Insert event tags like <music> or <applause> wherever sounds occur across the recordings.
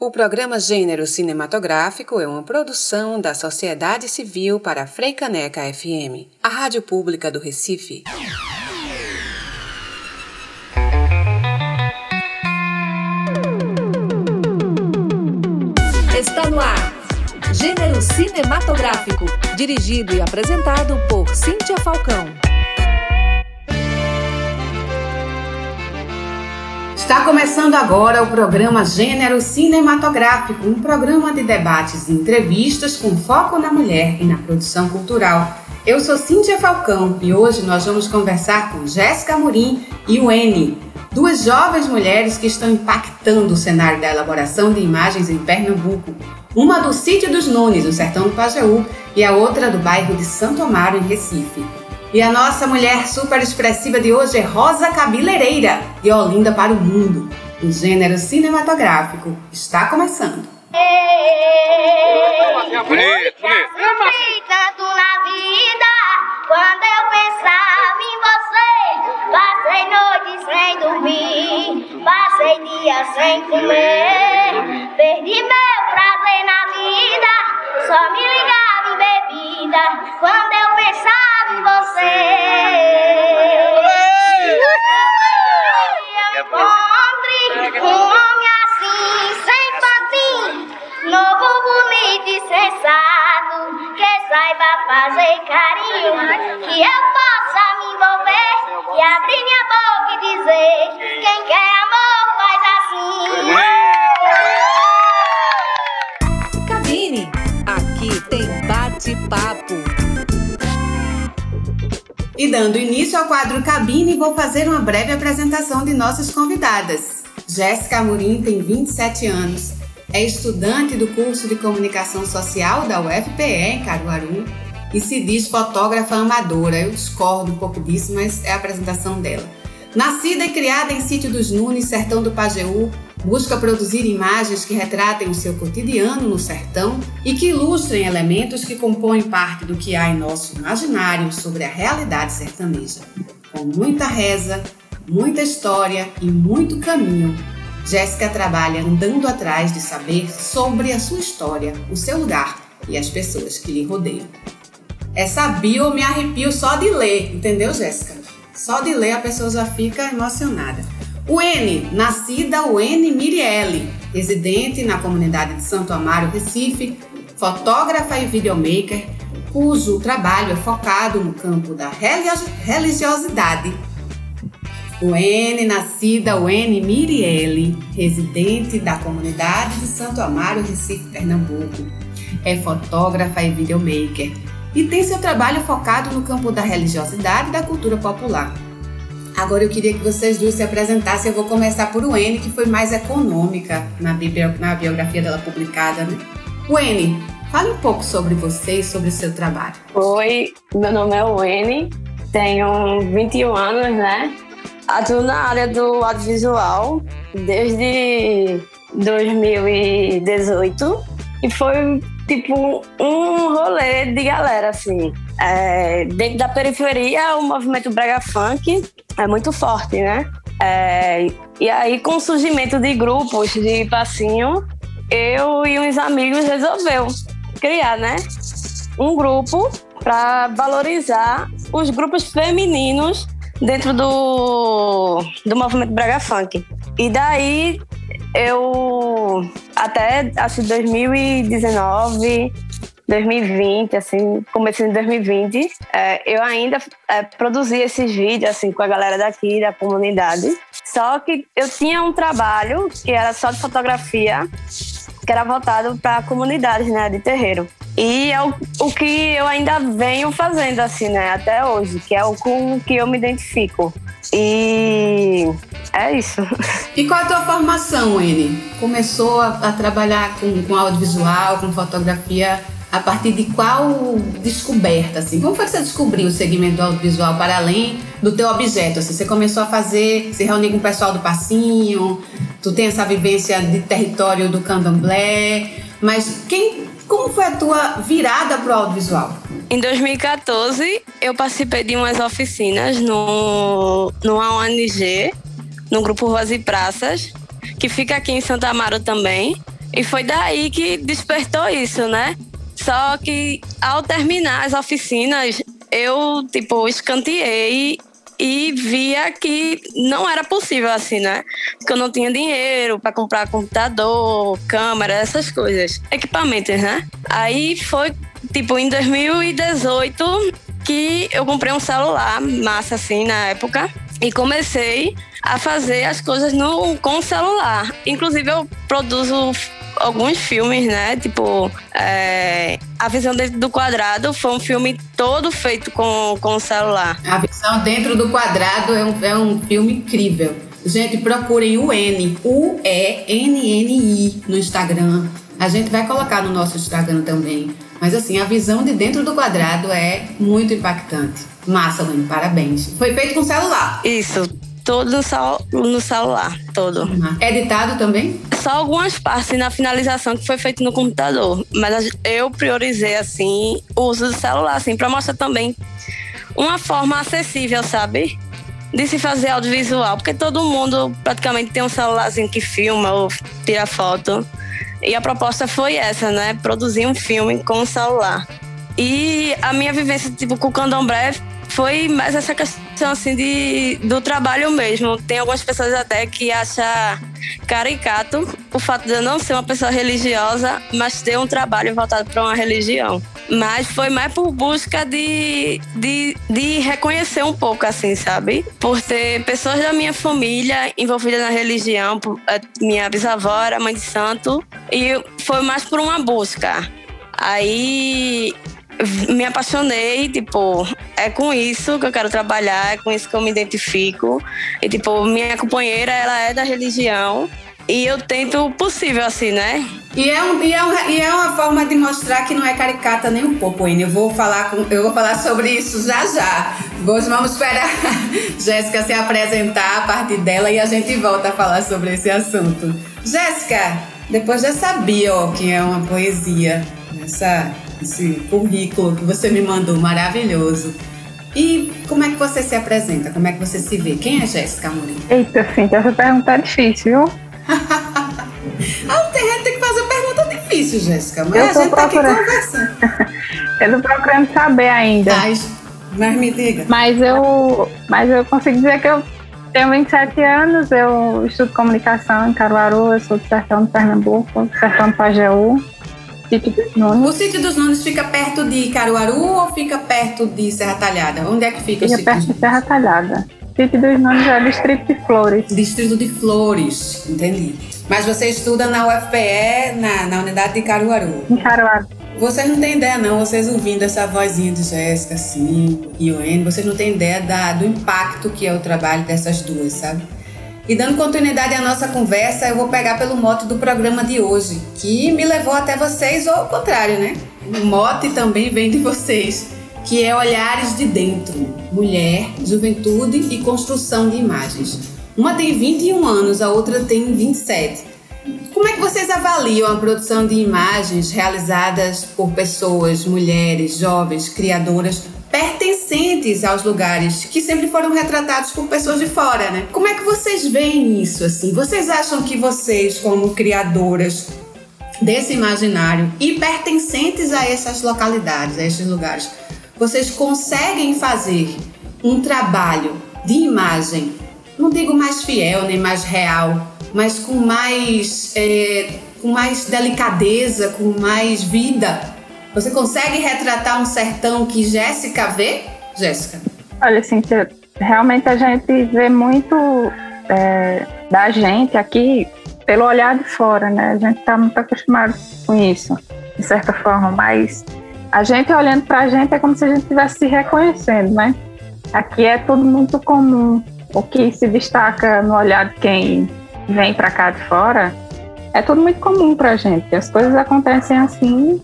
O programa Gênero Cinematográfico é uma produção da Sociedade Civil para a Freicaneca FM, a rádio pública do Recife. Está no ar. Gênero Cinematográfico, dirigido e apresentado por Cíntia Falcão. Está começando agora o programa Gênero Cinematográfico, um programa de debates e entrevistas com foco na mulher e na produção cultural. Eu sou Cíntia Falcão e hoje nós vamos conversar com Jéssica Amorim e Weni, duas jovens mulheres que estão impactando o cenário da elaboração de imagens em Pernambuco. Uma do sítio dos Nunes, no sertão do Pajeú, e a outra do bairro de Santo Amaro, em Recife. E a nossa mulher super expressiva de hoje é Rosa Cabeleireira, de Olinda para o Mundo. O gênero cinematográfico está começando. Bonito, bonito. tanto na vida, quando eu pensava em você, passei noites sem dormir, passei dias sem comer, perdi meu prazer na vida, só me ligava em bebida, quando eu pensava em você. Eu encontre um homem assim, sem patim, novo, bonito e sensato, que saiba fazer carinho, que eu possa me envolver e abrir minha boca e dizer: quem quer amor faz assim. E dando início ao quadro Cabine, vou fazer uma breve apresentação de nossas convidadas. Jéssica Amorim tem 27 anos, é estudante do curso de Comunicação Social da UFPE em Caruaru e se diz fotógrafa amadora. Eu discordo um pouco disso, mas é a apresentação dela. Nascida e criada em Sítio dos Nunes, sertão do Pajeú, busca produzir imagens que retratem o seu cotidiano no sertão e que ilustrem elementos que compõem parte do que há em nosso imaginário sobre a realidade sertaneja. Com muita reza, muita história e muito caminho, Jéssica trabalha andando atrás de saber sobre a sua história, o seu lugar e as pessoas que lhe rodeiam. Essa bio me arrepio só de ler, entendeu, Jéssica? Só de ler a pessoa já fica emocionada. O N, nascida o N Mirielle, residente na comunidade de Santo Amaro, Recife, fotógrafa e videomaker, cujo trabalho é focado no campo da religi- religiosidade. O N, nascida o N Mirielle, residente da comunidade de Santo Amaro, Recife, Pernambuco, é fotógrafa e videomaker e tem seu trabalho focado no campo da religiosidade e da cultura popular. Agora eu queria que vocês duas se apresentassem. Eu vou começar por N, que foi mais econômica na, biografia dela publicada. Né? N, fale um pouco sobre você e sobre o seu trabalho. Oi, meu nome é Wene, tenho 21 anos, né? Atuo na área do audiovisual desde 2018 e foi tipo um rolê de galera, assim. É, dentro da periferia, o movimento brega funk é muito forte, né? É, e aí, com o surgimento de grupos de passinho, eu e uns amigos resolveu criar, né? um grupo para valorizar os grupos femininos dentro do, do movimento Braga Funk. E daí eu até assim 2019, 2020, assim, comecei em 2020, é, eu ainda é, produzi esses vídeos assim com a galera daqui da comunidade. Só que eu tinha um trabalho que era só de fotografia que era voltado para comunidades, né, de terreiro. E é o, o que eu ainda venho fazendo, assim, né, até hoje, que é o com que eu me identifico. E é isso. E qual a tua formação, N? Começou a, a trabalhar com, com audiovisual, com fotografia, a partir de qual descoberta, assim? Como foi que você descobriu o segmento do audiovisual para além do teu objeto? Assim, você começou a fazer, se reunir com o pessoal do passinho, tu tem essa vivência de território do candomblé, mas quem, como foi a tua virada pro audiovisual? Em 2014, eu participei de umas oficinas no, numa ONG, no grupo Ruas e Praças, que fica aqui em Santa Amaro também. E foi daí que despertou isso, né? Só que ao terminar as oficinas, eu, tipo, escanteei e via que não era possível assim, né? Porque eu não tinha dinheiro para comprar computador, câmera, essas coisas, equipamentos, né? Aí foi tipo em 2018 que eu comprei um celular massa assim na época e comecei a fazer as coisas no com o celular. Inclusive eu produzo alguns filmes, né? Tipo, é, A Visão Dentro do Quadrado foi um filme todo feito com, com o celular. A Visão Dentro do Quadrado é um, é um filme incrível. Gente, procurem o N, U-E-N-N-I no Instagram. A gente vai colocar no nosso Instagram também. Mas assim, a visão de dentro do quadrado é muito impactante. Massa, Lani, parabéns. Foi feito com celular. Isso, todo no celular, todo. Uhum. Editado também? Só algumas partes na finalização que foi feito no computador, mas eu priorizei assim o uso do celular assim para mostrar também uma forma acessível, sabe? De se fazer audiovisual, porque todo mundo praticamente tem um celularzinho que filma ou tira foto. E a proposta foi essa, né? Produzir um filme com o celular. E a minha vivência tipo com o candomblé foi mais essa questão assim de, do trabalho mesmo. Tem algumas pessoas até que acham caricato o fato de eu não ser uma pessoa religiosa, mas ter um trabalho voltado para uma religião. Mas foi mais por busca de, de, de reconhecer um pouco, assim, sabe? Por ter pessoas da minha família envolvidas na religião. Minha bisavó era mãe de santo. E foi mais por uma busca. Aí me apaixonei, tipo, é com isso que eu quero trabalhar, é com isso que eu me identifico. E, tipo, minha companheira, ela é da religião. E eu tento o possível, assim, né? E é, um, e, é um, e é uma forma de mostrar que não é caricata nem um pouco, Anne. Eu vou falar, com, eu vou falar sobre isso já já. Vamos esperar <laughs> Jéssica se apresentar a partir dela e a gente volta a falar sobre esse assunto. Jéssica, depois já sabia ó, que é uma poesia. Essa esse currículo que você me mandou maravilhoso. E como é que você se apresenta? Como é que você se vê? Quem é Jéssica Amorim? Eita, sim, essa pergunta é difícil, viu? <laughs> ah, tem gente que fazer pergunta difícil, Jéssica, mas eu a gente procurando... tá aqui conversando. <laughs> eu tô procurando saber ainda. Mas, mas me diga. Mas eu, mas eu consigo dizer que eu tenho 27 anos, eu estudo comunicação em Caruaru, eu sou do sertão de Pernambuco, sertão do Pajeú. Sítio dos. O Sítio dos Nunes fica perto de Caruaru ou fica perto de Serra Talhada? Onde é que fica, fica o Sítio perto de Serra Talhada. Sítio dos Nunes é Distrito de Flores. Distrito de Flores, entendi. Mas você estuda na UFPE, na, na unidade de Caruaru? Em Caruaru. Vocês não têm ideia, não, vocês ouvindo essa vozinha de Jéssica, assim, e o N, vocês não têm ideia da, do impacto que é o trabalho dessas duas, sabe? E dando continuidade à nossa conversa, eu vou pegar pelo mote do programa de hoje, que me levou até vocês, ou ao contrário, né? O mote também vem de vocês, que é Olhares de Dentro: Mulher, Juventude e Construção de Imagens. Uma tem 21 anos, a outra tem 27. Como é que vocês avaliam a produção de imagens realizadas por pessoas, mulheres, jovens, criadoras pertencentes aos lugares que sempre foram retratados por pessoas de fora, né? Como é que vocês veem isso assim? Vocês acham que vocês, como criadoras desse imaginário e pertencentes a essas localidades, a esses lugares, vocês conseguem fazer um trabalho de imagem, não digo mais fiel nem mais real, mas com mais, é, com mais delicadeza, com mais vida você consegue retratar um sertão que Jéssica vê, Jéssica? Olha, Cíntia, realmente a gente vê muito é, da gente aqui pelo olhar de fora, né? A gente está muito acostumado com isso, de certa forma, mas a gente olhando para a gente é como se a gente estivesse se reconhecendo, né? Aqui é tudo muito comum. O que se destaca no olhar de quem vem para cá de fora é tudo muito comum para a gente. As coisas acontecem assim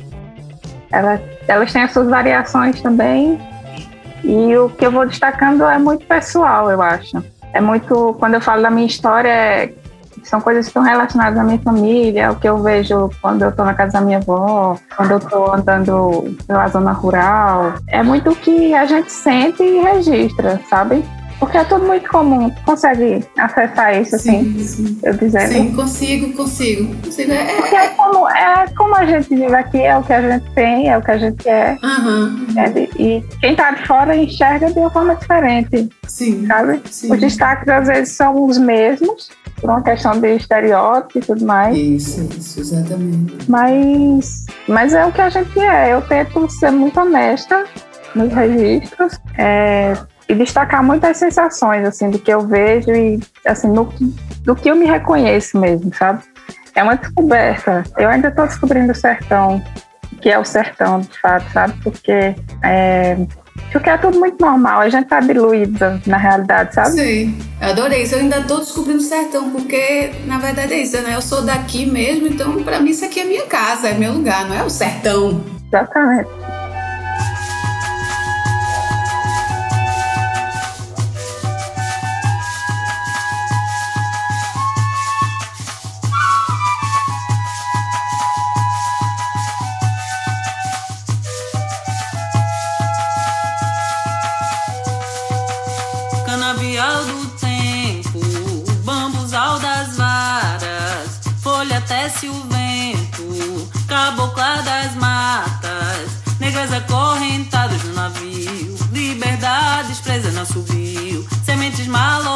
elas, têm as suas variações também. E o que eu vou destacando é muito pessoal, eu acho. É muito, quando eu falo da minha história, é, são coisas que estão relacionadas à minha família, o que eu vejo quando eu estou na casa da minha avó, quando eu estou andando pela zona rural. É muito o que a gente sente e registra, sabe? Porque é tudo muito comum. Consegue acessar isso, assim? Sim, Eu dizendo? sim, consigo, consigo. consigo. É, é, Porque é como, é como a gente vive aqui, é o que a gente tem, é o que a gente é. entende? E quem tá de fora enxerga de uma forma diferente, sim, sabe? sim. Os destaques às vezes são os mesmos, por uma questão de estereótipo e tudo mais. Isso, isso, exatamente. Mas, mas é o que a gente é. Eu tento ser muito honesta nos registros é, e destacar muitas sensações assim do que eu vejo e assim no, do que eu me reconheço mesmo, sabe? É uma descoberta. Eu ainda estou descobrindo o sertão, o que é o sertão de fato, sabe? Porque é, porque é tudo muito normal. A gente tá diluída na realidade, sabe? Sim, eu adorei isso. Eu ainda tô descobrindo o sertão, porque na verdade é isso, né? Eu sou daqui mesmo, então pra mim isso aqui é minha casa, é meu lugar, não é o sertão. Exatamente. Sementes malocadas.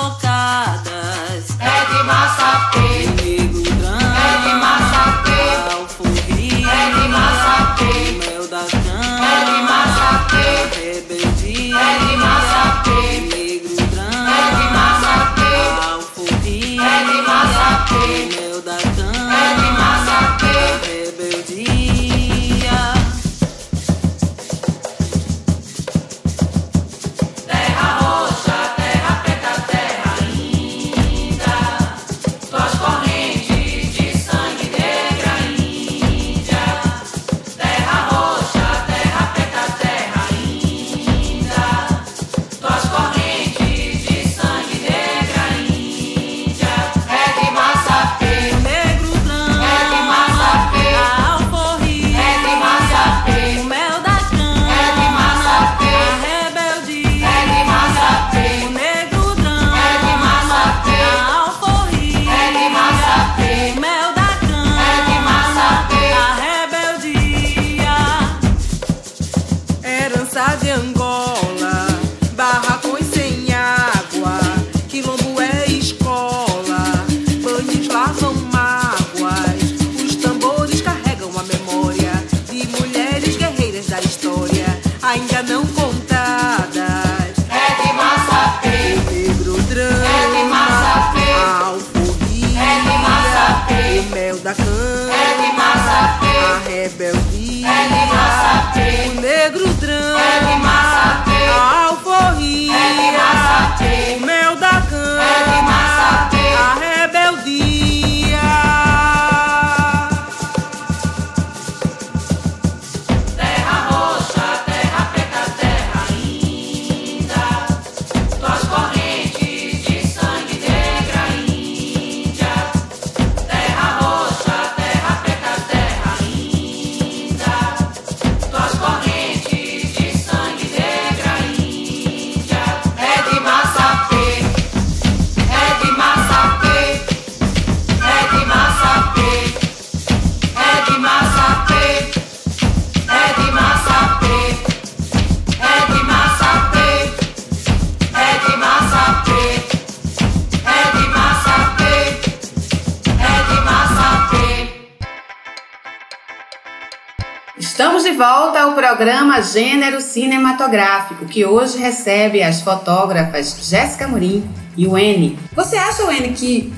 Estamos de volta ao programa Gênero Cinematográfico, que hoje recebe as fotógrafas Jéssica Murim e o N. Você acha, N, que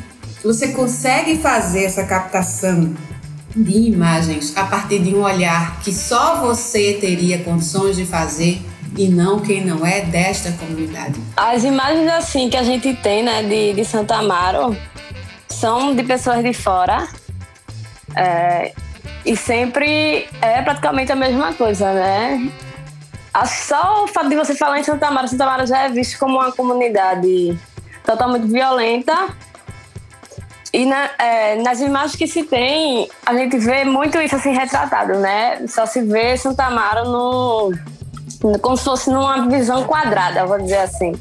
você consegue fazer essa captação de imagens a partir de um olhar que só você teria condições de fazer e não quem não é desta comunidade? As imagens assim que a gente tem, né, de, de Santa Amaro, são de pessoas de fora. É, e sempre é praticamente a mesma coisa, né? Que só o fato de você falar em Santa Amaro, Santa Amaro já é visto como uma comunidade totalmente violenta. E na- é, nas imagens que se tem, a gente vê muito isso assim retratado, né? Só se vê Santa Amaro no, como se fosse numa visão quadrada, vou dizer assim.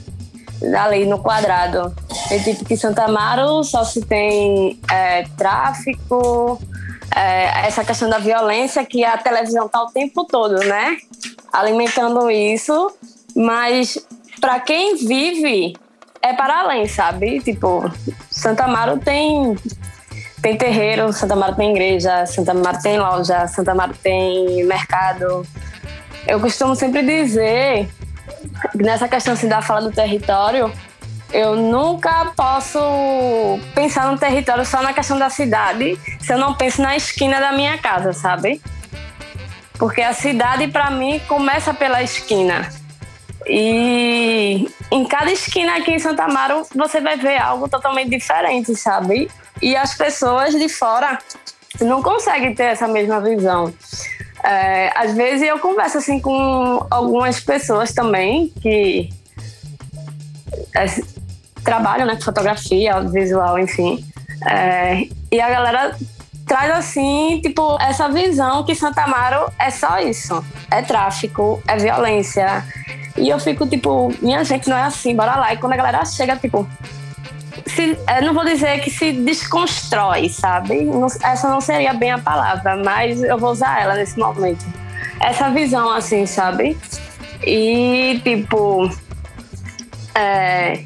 ali no quadrado. E tipo que Santa Amaro só se tem é, tráfico, é, essa questão da violência que a televisão tá o tempo todo, né? Alimentando isso, mas para quem vive é para além, sabe? Tipo, Santa Amaro tem tem terreiro, Santa Amaro tem igreja, Santa Amaro tem loja, Santa Amaro tem mercado. Eu costumo sempre dizer nessa questão assim, da fala do território, eu nunca posso pensar no território só na questão da cidade se eu não penso na esquina da minha casa, sabe? Porque a cidade, para mim, começa pela esquina. E em cada esquina aqui em Santa Amaro, você vai ver algo totalmente diferente, sabe? E as pessoas de fora não conseguem ter essa mesma visão. É, às vezes eu converso assim com algumas pessoas também que é, trabalham né, com fotografia, audiovisual, enfim. É, e a galera traz assim, tipo, essa visão que Santa Amaro é só isso. É tráfico, é violência. E eu fico, tipo, minha gente, não é assim, bora lá. E quando a galera chega, tipo, se, é, não vou dizer que se desconstrói, sabe? Não, essa não seria bem a palavra, mas eu vou usar ela nesse momento. Essa visão, assim, sabe? E, tipo. É,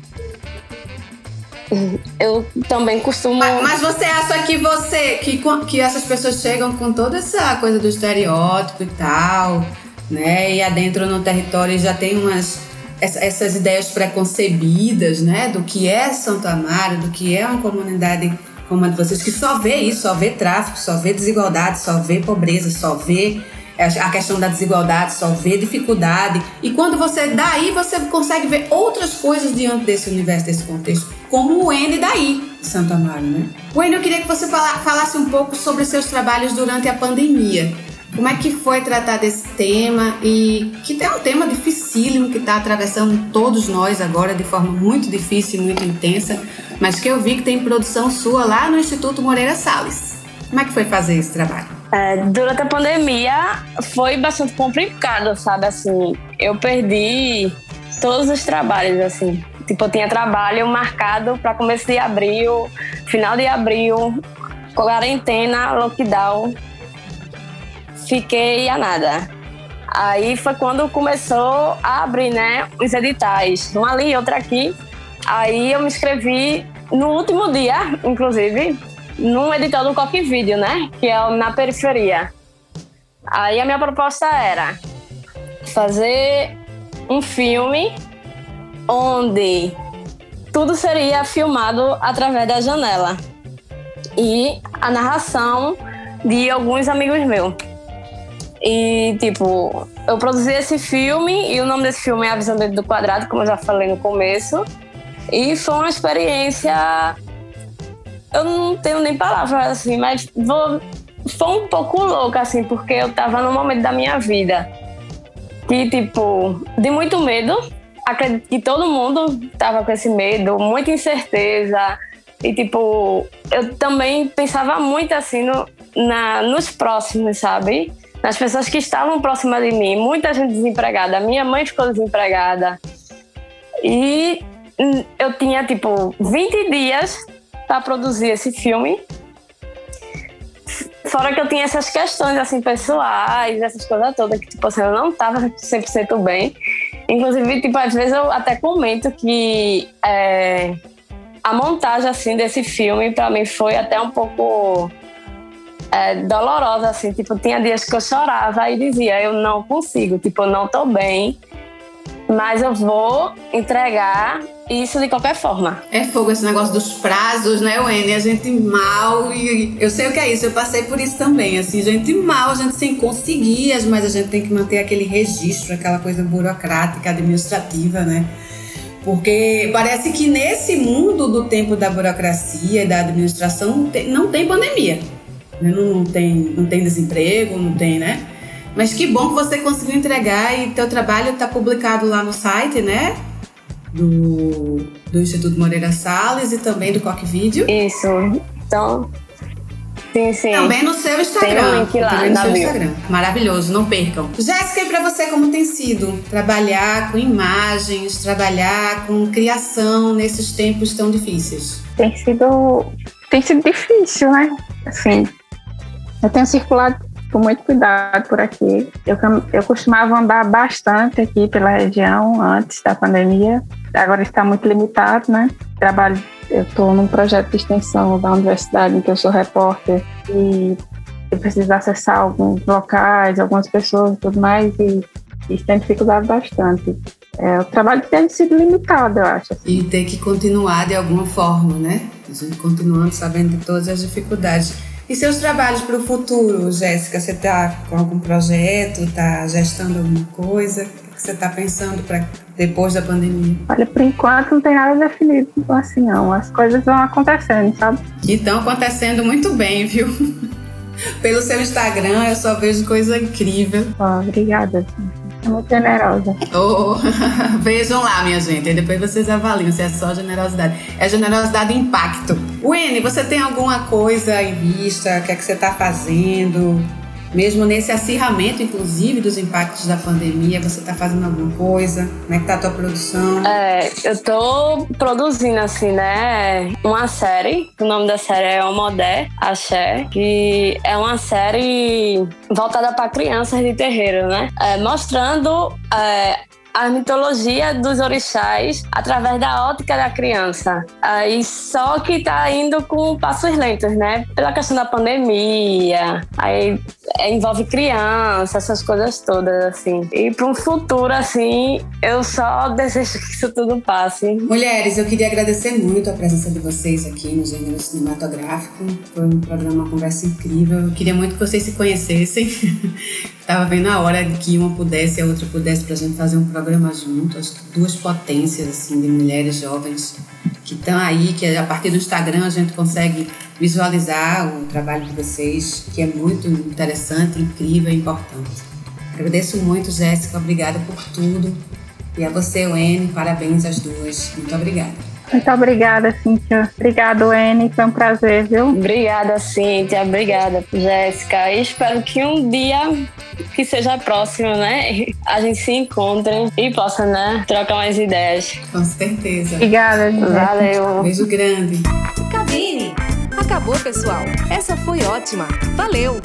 eu também costumo. Mas, mas, você acha que você. Que, que essas pessoas chegam com toda essa coisa do estereótipo e tal, né? E adentro no território já tem umas essas ideias preconcebidas, né, do que é Santo Amaro, do que é uma comunidade como a de vocês, que só vê isso, só vê tráfico, só vê desigualdade, só vê pobreza, só vê a questão da desigualdade, só vê dificuldade. E quando você daí você consegue ver outras coisas diante desse universo, desse contexto, como o N daí, de Santo Amaro, né? Wayne, eu queria que você falasse um pouco sobre seus trabalhos durante a pandemia. Como é que foi tratar desse tema e que é um tema dificílimo que está atravessando todos nós agora de forma muito difícil e muito intensa, mas que eu vi que tem produção sua lá no Instituto Moreira Salles. Como é que foi fazer esse trabalho? É, durante a pandemia foi bastante complicado, sabe? Assim, eu perdi todos os trabalhos, assim. Tipo, eu tinha trabalho marcado para começo de abril, final de abril, quarentena, lockdown fiquei a nada. Aí foi quando começou a abrir, né, os editais, um ali, outro aqui. Aí eu me inscrevi no último dia, inclusive, num edital do Coque Vídeo, né, que é na periferia. Aí a minha proposta era fazer um filme onde tudo seria filmado através da janela e a narração de alguns amigos meus. E, tipo, eu produzi esse filme e o nome desse filme é A Visão Dentro do Quadrado, como eu já falei no começo. E foi uma experiência. Eu não tenho nem palavras assim, mas vou, foi um pouco louca, assim, porque eu tava num momento da minha vida que, tipo, de muito medo. Acredito que todo mundo tava com esse medo, muita incerteza. E, tipo, eu também pensava muito, assim, no, na, nos próximos, sabe? nas pessoas que estavam próximas de mim, muita gente desempregada. Minha mãe ficou desempregada. E eu tinha, tipo, 20 dias para produzir esse filme. Fora que eu tinha essas questões, assim, pessoais, essas coisas todas, que, tipo, assim, eu não estava 100% bem. Inclusive, tipo, às vezes eu até comento que é, a montagem, assim, desse filme, para mim, foi até um pouco é, dolorosa, assim, tipo, tinha dias que eu chorava e dizia, eu não consigo, tipo, eu não tô bem, mas eu vou entregar isso de qualquer forma. É fogo esse negócio dos prazos, né, Wendy? A gente mal, e eu sei o que é isso, eu passei por isso também, assim, gente mal, a gente sem conseguir, mas a gente tem que manter aquele registro, aquela coisa burocrática, administrativa, né? Porque parece que nesse mundo do tempo da burocracia e da administração não tem pandemia. Né? Não, tem, não tem desemprego, não tem, né? Mas que bom que você conseguiu entregar e teu trabalho está publicado lá no site, né? Do, do Instituto Moreira Salles e também do Coque Vídeo. Isso. Então, Sim, sim. Também no seu Instagram. Tem um link lá Também no seu bio. Instagram. Maravilhoso, não percam. Jéssica, e pra você como tem sido trabalhar com imagens, trabalhar com criação nesses tempos tão difíceis? Tem sido, tem sido difícil, né? Assim, eu tenho circulado com muito cuidado por aqui. Eu, eu costumava andar bastante aqui pela região antes da pandemia. Agora está muito limitado, né? Trabalho, eu estou num projeto de extensão da universidade em que eu sou repórter e eu preciso acessar alguns locais, algumas pessoas e tudo mais e isso tem dificultado bastante. É, o trabalho tem sido limitado, eu acho. assim. E ter que continuar de alguma forma, né? A gente continuando sabendo de todas as dificuldades. E seus trabalhos para o futuro, Jéssica? Você está com algum projeto? Está gestando alguma coisa? O que você está pensando para depois da pandemia? Olha, por enquanto não tem nada definido assim, não. As coisas vão acontecendo, sabe? E estão acontecendo muito bem, viu? <laughs> Pelo seu Instagram eu só vejo coisa incrível. Ó, obrigada. É muito generosa. Oh, <laughs> vejam lá, minha gente. E depois vocês avaliam se é só generosidade. É generosidade e impacto. Wene, você tem alguma coisa em vista? O que é que você está fazendo? Mesmo nesse acirramento, inclusive, dos impactos da pandemia, você está fazendo alguma coisa? Como é que tá a tua produção? É, eu tô produzindo, assim, né, uma série. O nome da série é Homodé Axé, que é uma série voltada para crianças de terreiro, né? É, mostrando é, a mitologia dos orixás através da ótica da criança. Aí só que tá indo com passos lentos, né? Pela questão da pandemia, aí envolve criança, essas coisas todas, assim. E para um futuro, assim, eu só desejo que isso tudo passe. Mulheres, eu queria agradecer muito a presença de vocês aqui no Gênero Cinematográfico. Foi um programa, uma conversa incrível. Eu queria muito que vocês se conhecessem. <laughs> Tava vendo a hora de que uma pudesse e a outra pudesse pra gente fazer um programa junto. Acho que duas potências, assim, de mulheres jovens que estão aí, que a partir do Instagram a gente consegue visualizar o trabalho de vocês, que é muito interessante, incrível e importante. Agradeço muito, Jéssica. Obrigada por tudo. E a você, Wene, parabéns às duas. Muito obrigada. Muito obrigada, Cíntia. Obrigado, N. Foi um prazer, viu? Obrigada, Cíntia. Obrigada, Jéssica. E espero que um dia, que seja próximo, né? A gente se encontre e possa, né? Trocar mais ideias. Com certeza. Obrigada, gente. Valeu. Beijo grande. Cabine. Acabou, pessoal. Essa foi ótima. Valeu!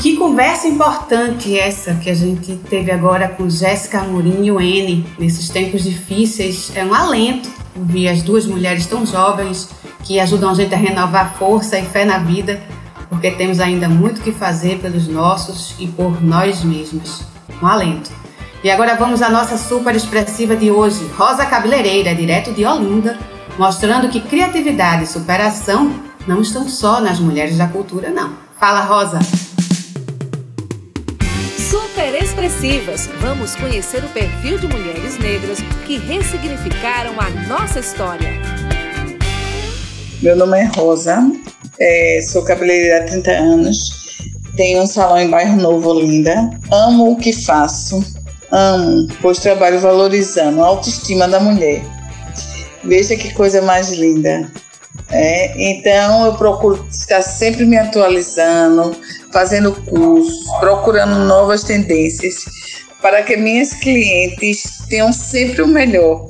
Que conversa importante essa que a gente teve agora com Jéssica Amorim e o N. Nesses tempos difíceis, é um alento ouvir as duas mulheres tão jovens que ajudam a gente a renovar força e fé na vida, porque temos ainda muito que fazer pelos nossos e por nós mesmas. Um alento. E agora vamos à nossa super expressiva de hoje, Rosa Cabeleireira, direto de Olinda, mostrando que criatividade e superação não estão só nas mulheres da cultura, não. Fala, Rosa! Vamos conhecer o perfil de mulheres negras que ressignificaram a nossa história. Meu nome é Rosa, é, sou cabeleireira há 30 anos, tenho um salão em Bairro Novo, Olinda. Amo o que faço, amo, pois trabalho valorizando a autoestima da mulher. Veja que coisa mais linda. É, então eu procuro estar sempre me atualizando, fazendo cursos, procurando novas tendências para que minhas clientes tenham sempre o melhor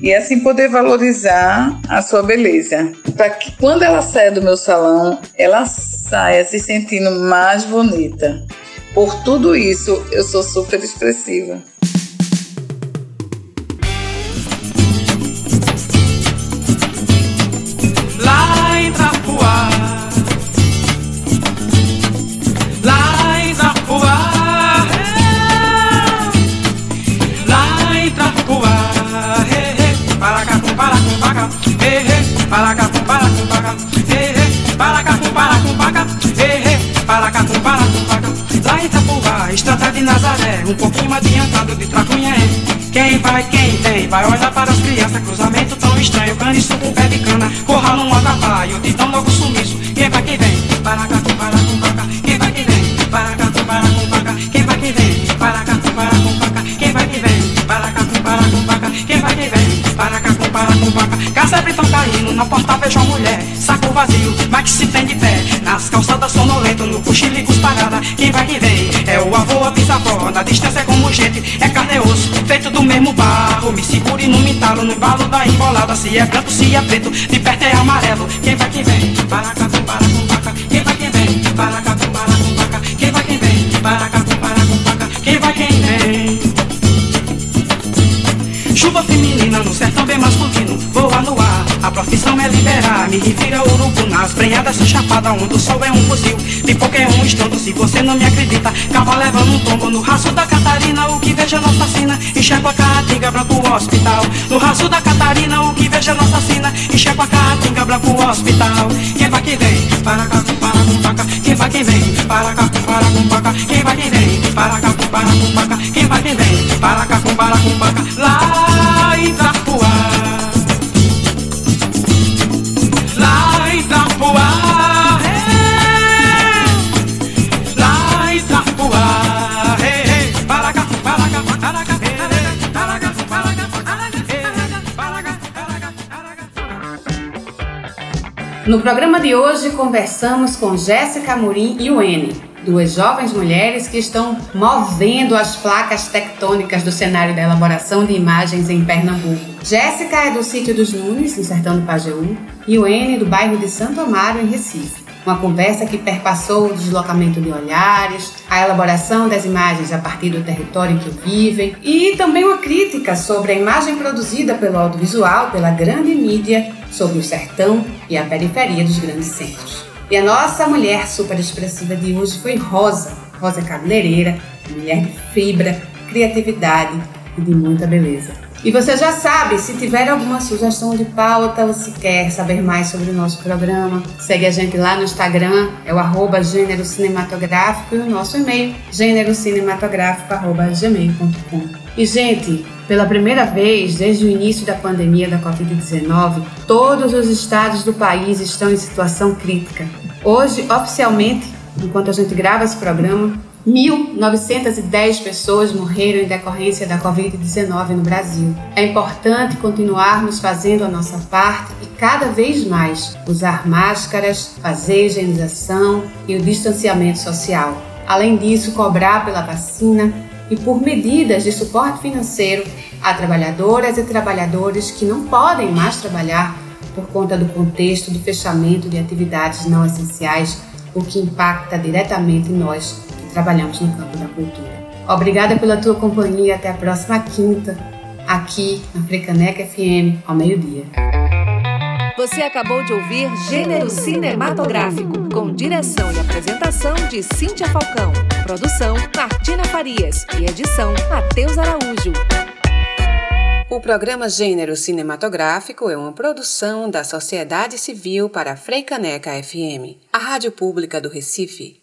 e assim poder valorizar a sua beleza. Para que quando ela saia do meu salão, ela saia se sentindo mais bonita. Por tudo isso, eu sou super expressiva. Adiantado de Tracunhaé quem vai, quem vem, vai olhar para as crianças. Cruzamento tão estranho, caniço com pé de cana. Corra num atrapalho, de tão logo sumiço. Quem vai, quem vem, para cá, para com paca. Quem vai, quem vem, para cá, para com paca. Quem vai, quem vem, para cá, para com paca. Quem vai, quem vem, para cá, para com paca. Quem vai, quem vem, para cá, para com paca. Casebre tão caindo, na porta vejo a mulher, saco vazio, mas que se tem de pé. Nas calçadas sonolento, no cochilicos parada, quem vai que vem? Avô, a distância é como gente, é carne e osso, feito do mesmo barro. Me segure no mitalo, no embalo da embolada, se é branco, se é preto, de perto é amarelo. Quem vai que vem? Para com vaca, quem vai que vem? Para com vaca, quem vai que vem? Para com vaca, quem vai quem vem? Chuva feminina no sertão me revira urubu nas brenhadas chapada, onde o sol é um fuzil. Pipoca é um estrondo, se você não me acredita. Cava levando um tombo no raço da Catarina, o que veja nossa sina. Enxerga a caatinga branco hospital. No raço da Catarina, o que veja nossa sina. Enxerga a caatinga branco hospital. Quem vai que vem? Para cá, para com vaca. Quem vai que vem? Para cá, para com vaca. Quem vai que vem? Para cá, para com vaca. Quem vai que vem? Para cá, para com vaca. Lá No programa de hoje conversamos com Jéssica Amorim e Wene, duas jovens mulheres que estão movendo as placas tectônicas do cenário da elaboração de imagens em Pernambuco. Jéssica é do sítio dos Nunes, no sertão do Pajeú, e Wene do bairro de Santo Amaro, em Recife. Uma conversa que perpassou o deslocamento de olhares, a elaboração das imagens a partir do território em que vivem e também uma crítica sobre a imagem produzida pelo audiovisual, pela grande mídia, sobre o sertão e a periferia dos grandes centros. E a nossa mulher super expressiva de hoje foi Rosa, Rosa cabeleireira, mulher de fibra, criatividade e de muita beleza. E você já sabe, se tiver alguma sugestão de pauta ou se quer saber mais sobre o nosso programa, segue a gente lá no Instagram, é o arroba gênero cinematográfico e o nosso e-mail, gênerocinematográfico.gmail.com. E, gente, pela primeira vez desde o início da pandemia da Covid-19, todos os estados do país estão em situação crítica. Hoje, oficialmente, enquanto a gente grava esse programa, 1.910 pessoas morreram em decorrência da Covid-19 no Brasil. É importante continuarmos fazendo a nossa parte e cada vez mais usar máscaras, fazer higienização e o distanciamento social. Além disso, cobrar pela vacina e por medidas de suporte financeiro a trabalhadoras e trabalhadores que não podem mais trabalhar por conta do contexto do fechamento de atividades não essenciais, o que impacta diretamente nós trabalhamos no campo da cultura. Obrigada pela tua companhia até a próxima quinta, aqui na Frecaneca FM, ao meio-dia. Você acabou de ouvir Gênero Cinematográfico, com direção e apresentação de Cíntia Falcão. Produção Martina Farias e edição Matheus Araújo. O programa Gênero Cinematográfico é uma produção da Sociedade Civil para a Freicaneca FM, a rádio pública do Recife.